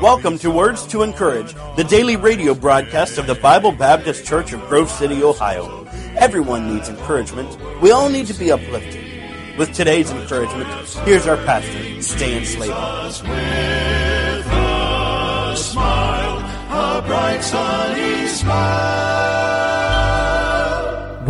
Welcome to Words to Encourage, the daily radio broadcast of the Bible Baptist Church of Grove City, Ohio. Everyone needs encouragement. We all need to be uplifted. With today's encouragement, here's our pastor, Stan Slater.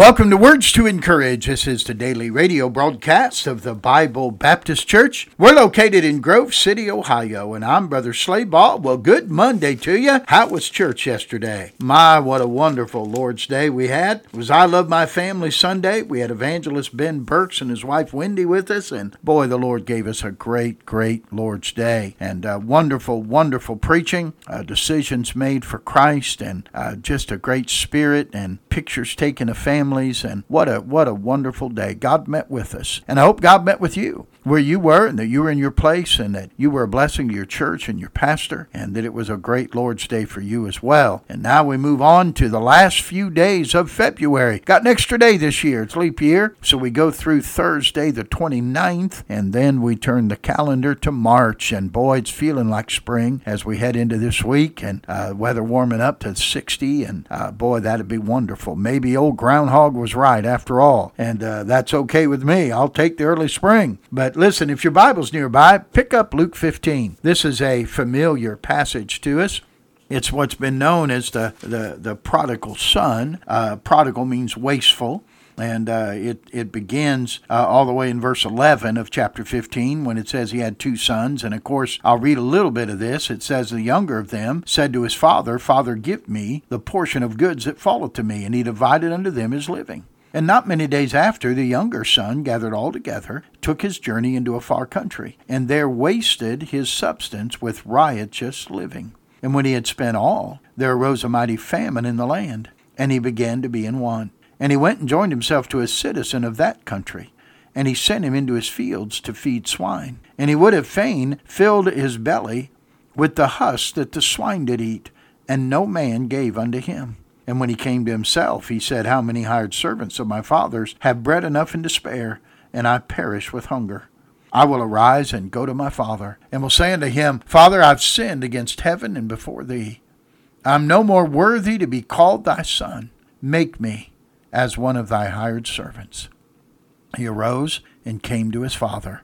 Welcome to Words to Encourage. This is the daily radio broadcast of the Bible Baptist Church. We're located in Grove City, Ohio, and I'm Brother Slaybaugh. Well, good Monday to you. How was church yesterday? My, what a wonderful Lord's Day we had. It was I Love My Family Sunday. We had evangelist Ben Burks and his wife Wendy with us, and boy, the Lord gave us a great, great Lord's Day. And uh, wonderful, wonderful preaching, uh, decisions made for Christ, and uh, just a great spirit, and pictures taken of family families, and what a what a wonderful day. God met with us, and I hope God met with you where you were, and that you were in your place, and that you were a blessing to your church and your pastor, and that it was a great Lord's Day for you as well. And now we move on to the last few days of February. Got an extra day this year. It's leap year, so we go through Thursday the 29th, and then we turn the calendar to March. And boy, it's feeling like spring as we head into this week, and uh, weather warming up to 60, and uh, boy, that'd be wonderful. Maybe old Hog was right after all, and uh, that's okay with me. I'll take the early spring. But listen, if your Bible's nearby, pick up Luke 15. This is a familiar passage to us. It's what's been known as the, the, the prodigal son. Uh, prodigal means wasteful and uh, it it begins uh, all the way in verse 11 of chapter 15 when it says he had two sons and of course I'll read a little bit of this it says the younger of them said to his father father give me the portion of goods that falleth to me and he divided unto them his living and not many days after, the younger son gathered all together, took his journey into a far country, and there wasted his substance with riotous living. And when he had spent all, there arose a mighty famine in the land, and he began to be in want. And he went and joined himself to a citizen of that country, and he sent him into his fields to feed swine. And he would have fain filled his belly with the husk that the swine did eat, and no man gave unto him. And when he came to himself, he said, How many hired servants of my father's have bread enough and to spare, and I perish with hunger? I will arise and go to my father, and will say unto him, Father, I've sinned against heaven and before thee. I'm no more worthy to be called thy son. Make me as one of thy hired servants. He arose and came to his father.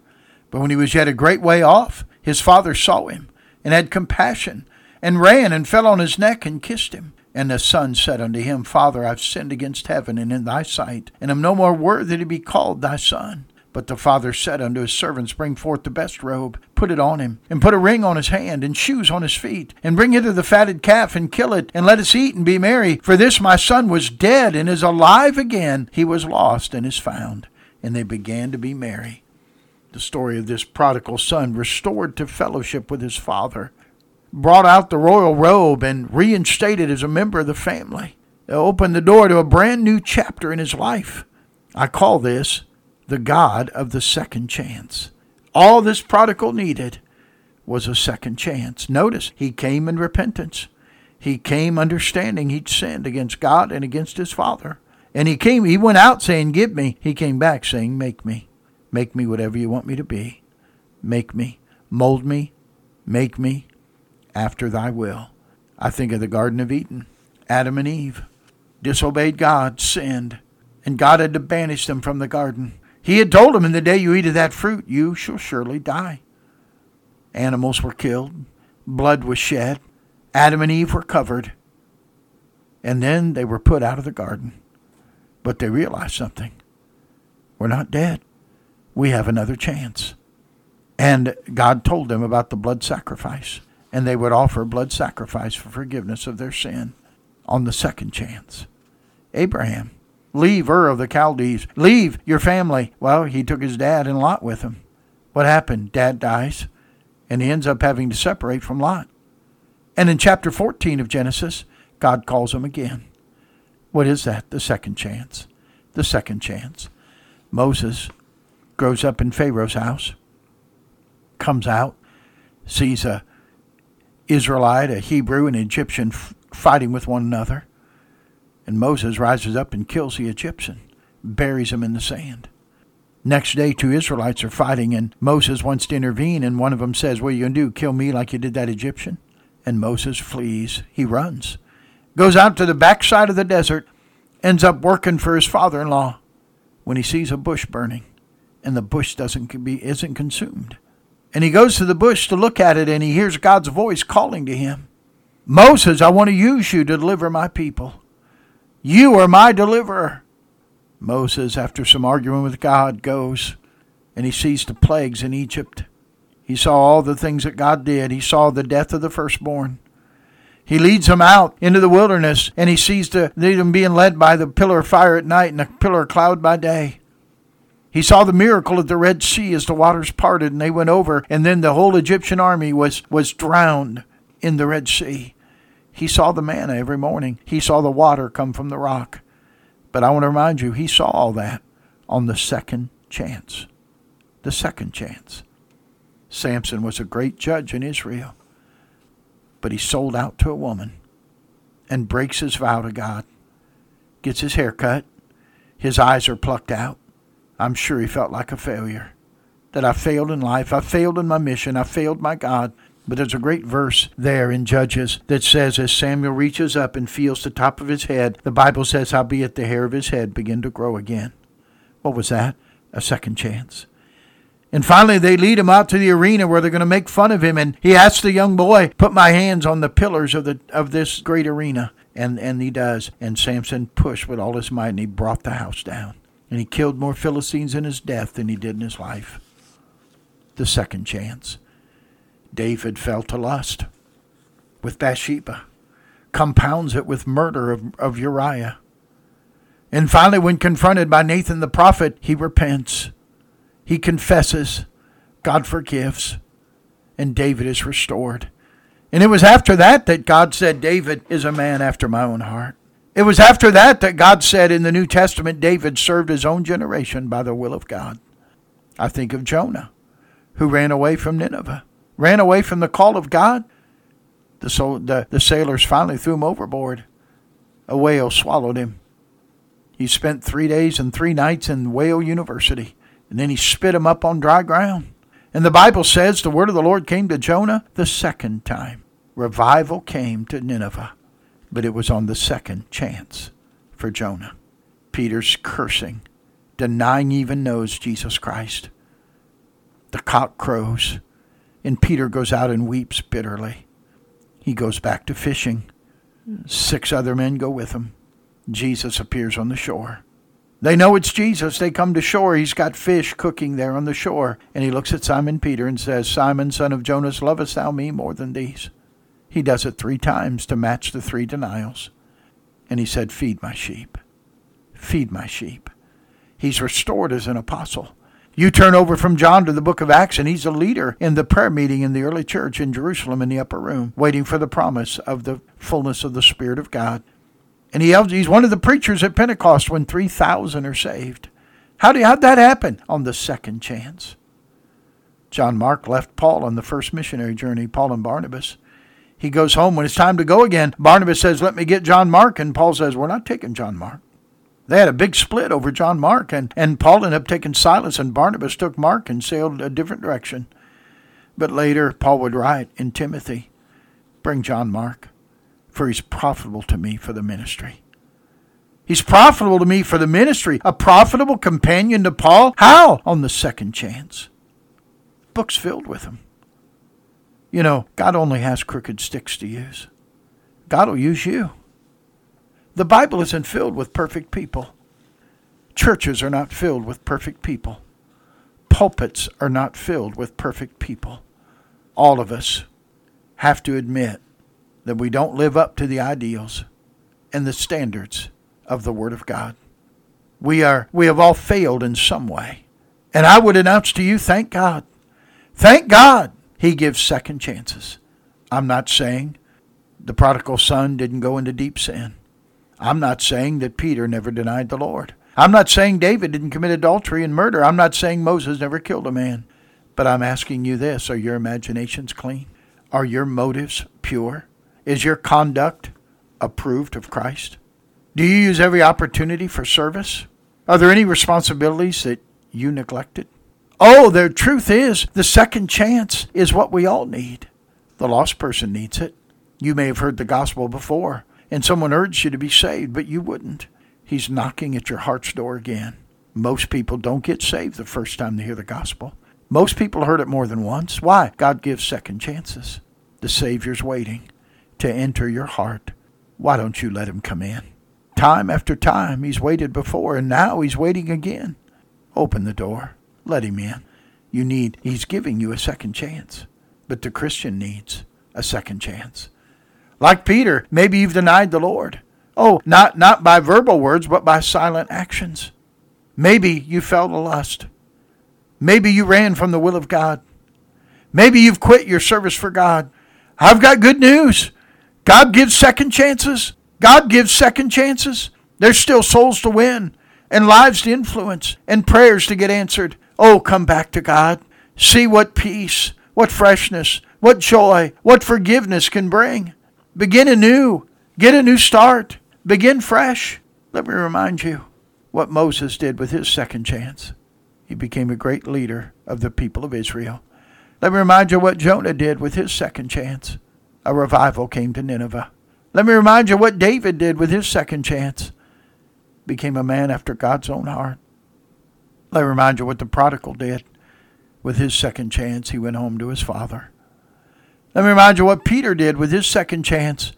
But when he was yet a great way off, his father saw him, and had compassion, and ran and fell on his neck and kissed him. And the son said unto him, Father, I've sinned against heaven and in thy sight, and am no more worthy to be called thy son. But the father said unto his servants, Bring forth the best robe, put it on him, and put a ring on his hand, and shoes on his feet, and bring hither the fatted calf, and kill it, and let us eat and be merry. For this my son was dead, and is alive again. He was lost, and is found. And they began to be merry. The story of this prodigal son restored to fellowship with his father, brought out the royal robe, and reinstated as a member of the family. They opened the door to a brand new chapter in his life. I call this the God of the second chance. All this prodigal needed was a second chance. Notice, he came in repentance. He came understanding he'd sinned against God and against his father. And he came, he went out saying, Give me. He came back saying, Make me. Make me whatever you want me to be. Make me. Mold me. Make me after thy will. I think of the Garden of Eden. Adam and Eve disobeyed God, sinned, and God had to banish them from the garden. He had told them, In the day you eat of that fruit, you shall surely die. Animals were killed, blood was shed, Adam and Eve were covered, and then they were put out of the garden. But they realized something. We're not dead. We have another chance. And God told them about the blood sacrifice, and they would offer blood sacrifice for forgiveness of their sin on the second chance. Abraham Leave Ur of the Chaldees. Leave your family. Well, he took his dad and Lot with him. What happened? Dad dies, and he ends up having to separate from Lot. And in chapter 14 of Genesis, God calls him again. What is that? The second chance. The second chance. Moses grows up in Pharaoh's house, comes out, sees a Israelite, a Hebrew, an Egyptian fighting with one another. And Moses rises up and kills the Egyptian, buries him in the sand. Next day, two Israelites are fighting, and Moses wants to intervene, and one of them says, What are you going to do? Kill me like you did that Egyptian? And Moses flees. He runs. Goes out to the backside of the desert, ends up working for his father in law when he sees a bush burning, and the bush doesn't be, isn't consumed. And he goes to the bush to look at it, and he hears God's voice calling to him Moses, I want to use you to deliver my people. You are my deliverer. Moses, after some arguing with God, goes and he sees the plagues in Egypt. He saw all the things that God did. He saw the death of the firstborn. He leads them out into the wilderness and he sees the, them being led by the pillar of fire at night and the pillar of cloud by day. He saw the miracle of the Red Sea as the waters parted and they went over, and then the whole Egyptian army was, was drowned in the Red Sea. He saw the manna every morning. He saw the water come from the rock. But I want to remind you, he saw all that on the second chance. The second chance. Samson was a great judge in Israel, but he sold out to a woman and breaks his vow to God, gets his hair cut, his eyes are plucked out. I'm sure he felt like a failure. That I failed in life, I failed in my mission, I failed my God. But there's a great verse there in Judges that says, as Samuel reaches up and feels the top of his head, the Bible says, howbeit the hair of his head begin to grow again. What was that? A second chance. And finally, they lead him out to the arena where they're going to make fun of him. And he asks the young boy, Put my hands on the pillars of, the, of this great arena. And, and he does. And Samson pushed with all his might, and he brought the house down. And he killed more Philistines in his death than he did in his life. The second chance. David fell to lust with Bathsheba, compounds it with murder of, of Uriah. And finally, when confronted by Nathan the prophet, he repents. He confesses. God forgives. And David is restored. And it was after that that God said, David is a man after my own heart. It was after that that God said in the New Testament, David served his own generation by the will of God. I think of Jonah, who ran away from Nineveh ran away from the call of God. The, the, the sailors finally threw him overboard. A whale swallowed him. He spent three days and three nights in Whale University, and then he spit him up on dry ground. And the Bible says the word of the Lord came to Jonah the second time. Revival came to Nineveh, but it was on the second chance for Jonah. Peter's cursing, denying even knows Jesus Christ. The cock crows. And Peter goes out and weeps bitterly. He goes back to fishing. Six other men go with him. Jesus appears on the shore. They know it's Jesus. They come to shore. He's got fish cooking there on the shore. And he looks at Simon Peter and says, Simon, son of Jonas, lovest thou me more than these? He does it three times to match the three denials. And he said, Feed my sheep. Feed my sheep. He's restored as an apostle. You turn over from John to the book of Acts, and he's a leader in the prayer meeting in the early church in Jerusalem in the upper room, waiting for the promise of the fullness of the Spirit of God. And he, he's one of the preachers at Pentecost when 3,000 are saved. How did, how'd that happen? On the second chance. John Mark left Paul on the first missionary journey, Paul and Barnabas. He goes home when it's time to go again. Barnabas says, Let me get John Mark. And Paul says, We're not taking John Mark. They had a big split over John Mark, and, and Paul ended up taking Silas, and Barnabas took Mark and sailed a different direction. But later, Paul would write in Timothy, Bring John Mark, for he's profitable to me for the ministry. He's profitable to me for the ministry. A profitable companion to Paul? How? On the second chance. Book's filled with them. You know, God only has crooked sticks to use. God will use you. The Bible isn't filled with perfect people. Churches are not filled with perfect people. Pulpits are not filled with perfect people. All of us have to admit that we don't live up to the ideals and the standards of the Word of God. We are we have all failed in some way. And I would announce to you, thank God. Thank God he gives second chances. I'm not saying the prodigal son didn't go into deep sin. I'm not saying that Peter never denied the Lord. I'm not saying David didn't commit adultery and murder. I'm not saying Moses never killed a man. But I'm asking you this are your imaginations clean? Are your motives pure? Is your conduct approved of Christ? Do you use every opportunity for service? Are there any responsibilities that you neglected? Oh, the truth is, the second chance is what we all need. The lost person needs it. You may have heard the gospel before, and someone urged you to be saved, but you wouldn't. He's knocking at your heart's door again. Most people don't get saved the first time they hear the gospel. Most people heard it more than once. Why? God gives second chances. The Savior's waiting to enter your heart. Why don't you let him come in? Time after time, he's waited before, and now he's waiting again. Open the door. Let him in. You need, he's giving you a second chance. But the Christian needs a second chance. Like Peter, maybe you've denied the Lord. Oh, not, not by verbal words, but by silent actions. Maybe you felt a lust. Maybe you ran from the will of God. Maybe you've quit your service for God. I've got good news. God gives second chances. God gives second chances. There's still souls to win and lives to influence and prayers to get answered. Oh, come back to God. See what peace, what freshness, what joy, what forgiveness can bring. Begin anew. Get a new start. Begin fresh. Let me remind you what Moses did with his second chance. He became a great leader of the people of Israel. Let me remind you what Jonah did with his second chance. A revival came to Nineveh. Let me remind you what David did with his second chance. Became a man after God's own heart. Let me remind you what the prodigal did. With his second chance, he went home to his father. Let me remind you what Peter did with his second chance.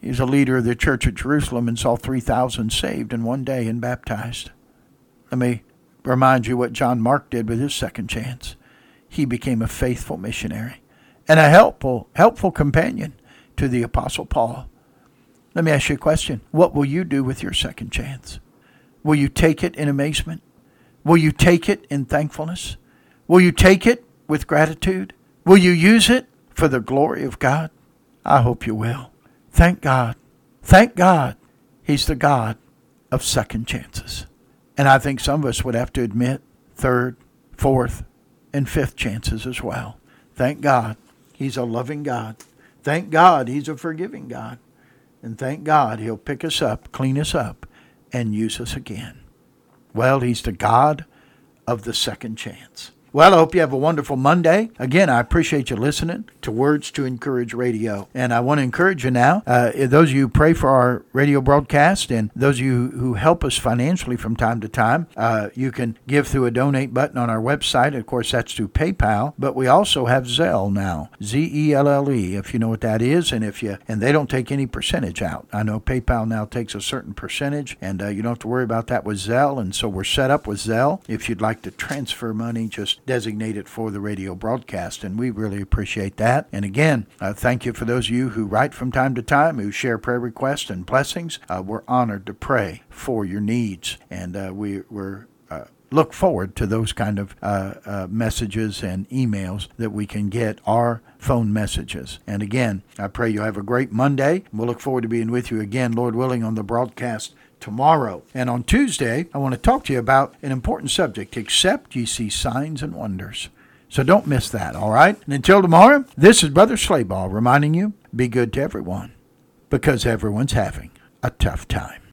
He was a leader of the church at Jerusalem and saw 3,000 saved in one day and baptized. Let me remind you what John Mark did with his second chance. He became a faithful missionary and a helpful, helpful companion to the Apostle Paul. Let me ask you a question. What will you do with your second chance? Will you take it in amazement? Will you take it in thankfulness? Will you take it with gratitude? Will you use it for the glory of God? I hope you will. Thank God. Thank God. He's the God of second chances. And I think some of us would have to admit third, fourth, and fifth chances as well. Thank God He's a loving God. Thank God He's a forgiving God. And thank God He'll pick us up, clean us up, and use us again. Well, He's the God of the second chance. Well, I hope you have a wonderful Monday. Again, I appreciate you listening to Words to Encourage Radio. And I want to encourage you now, uh, those of you who pray for our radio broadcast and those of you who help us financially from time to time, uh, you can give through a donate button on our website. Of course, that's through PayPal, but we also have Zelle now, Z E L L E, if you know what that is. And if you, and they don't take any percentage out. I know PayPal now takes a certain percentage, and uh, you don't have to worry about that with Zelle. And so we're set up with Zelle. If you'd like to transfer money, just designated for the radio broadcast, and we really appreciate that. And again, uh, thank you for those of you who write from time to time, who share prayer requests and blessings. Uh, we're honored to pray for your needs, and uh, we, we're uh, look forward to those kind of uh, uh, messages and emails that we can get our phone messages. And again, I pray you have a great Monday. We'll look forward to being with you again, Lord willing, on the broadcast tomorrow. And on Tuesday, I want to talk to you about an important subject except ye see signs and wonders. So don't miss that, all right? And until tomorrow, this is Brother Slaybaugh reminding you be good to everyone because everyone's having a tough time.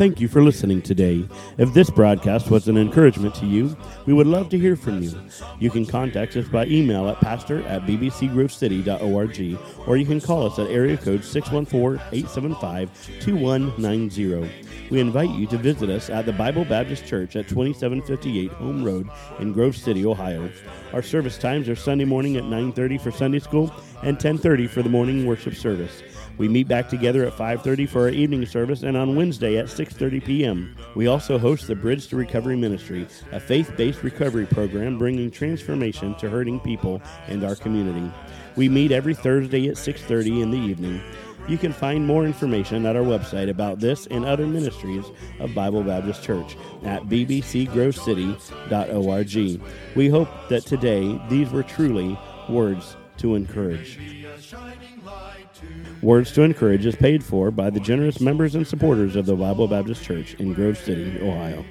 Thank you for listening today. If this broadcast was an encouragement to you, we would love to hear from you. You can contact us by email at pastor at bbcgrovecity.org or you can call us at area code 614-875-2190. We invite you to visit us at the Bible Baptist Church at 2758 Home Road in Grove City, Ohio. Our service times are Sunday morning at 9:30 for Sunday school and 10:30 for the morning worship service. We meet back together at 5:30 for our evening service and on Wednesday at 6:30 p.m. We also host the Bridge to Recovery Ministry, a faith-based recovery program bringing transformation to hurting people and our community. We meet every Thursday at 6:30 in the evening. You can find more information at our website about this and other ministries of Bible Baptist Church at bbcgrovecity.org. We hope that today these were truly words to encourage. Words to Encourage is paid for by the generous members and supporters of the Bible Baptist Church in Grove City, Ohio.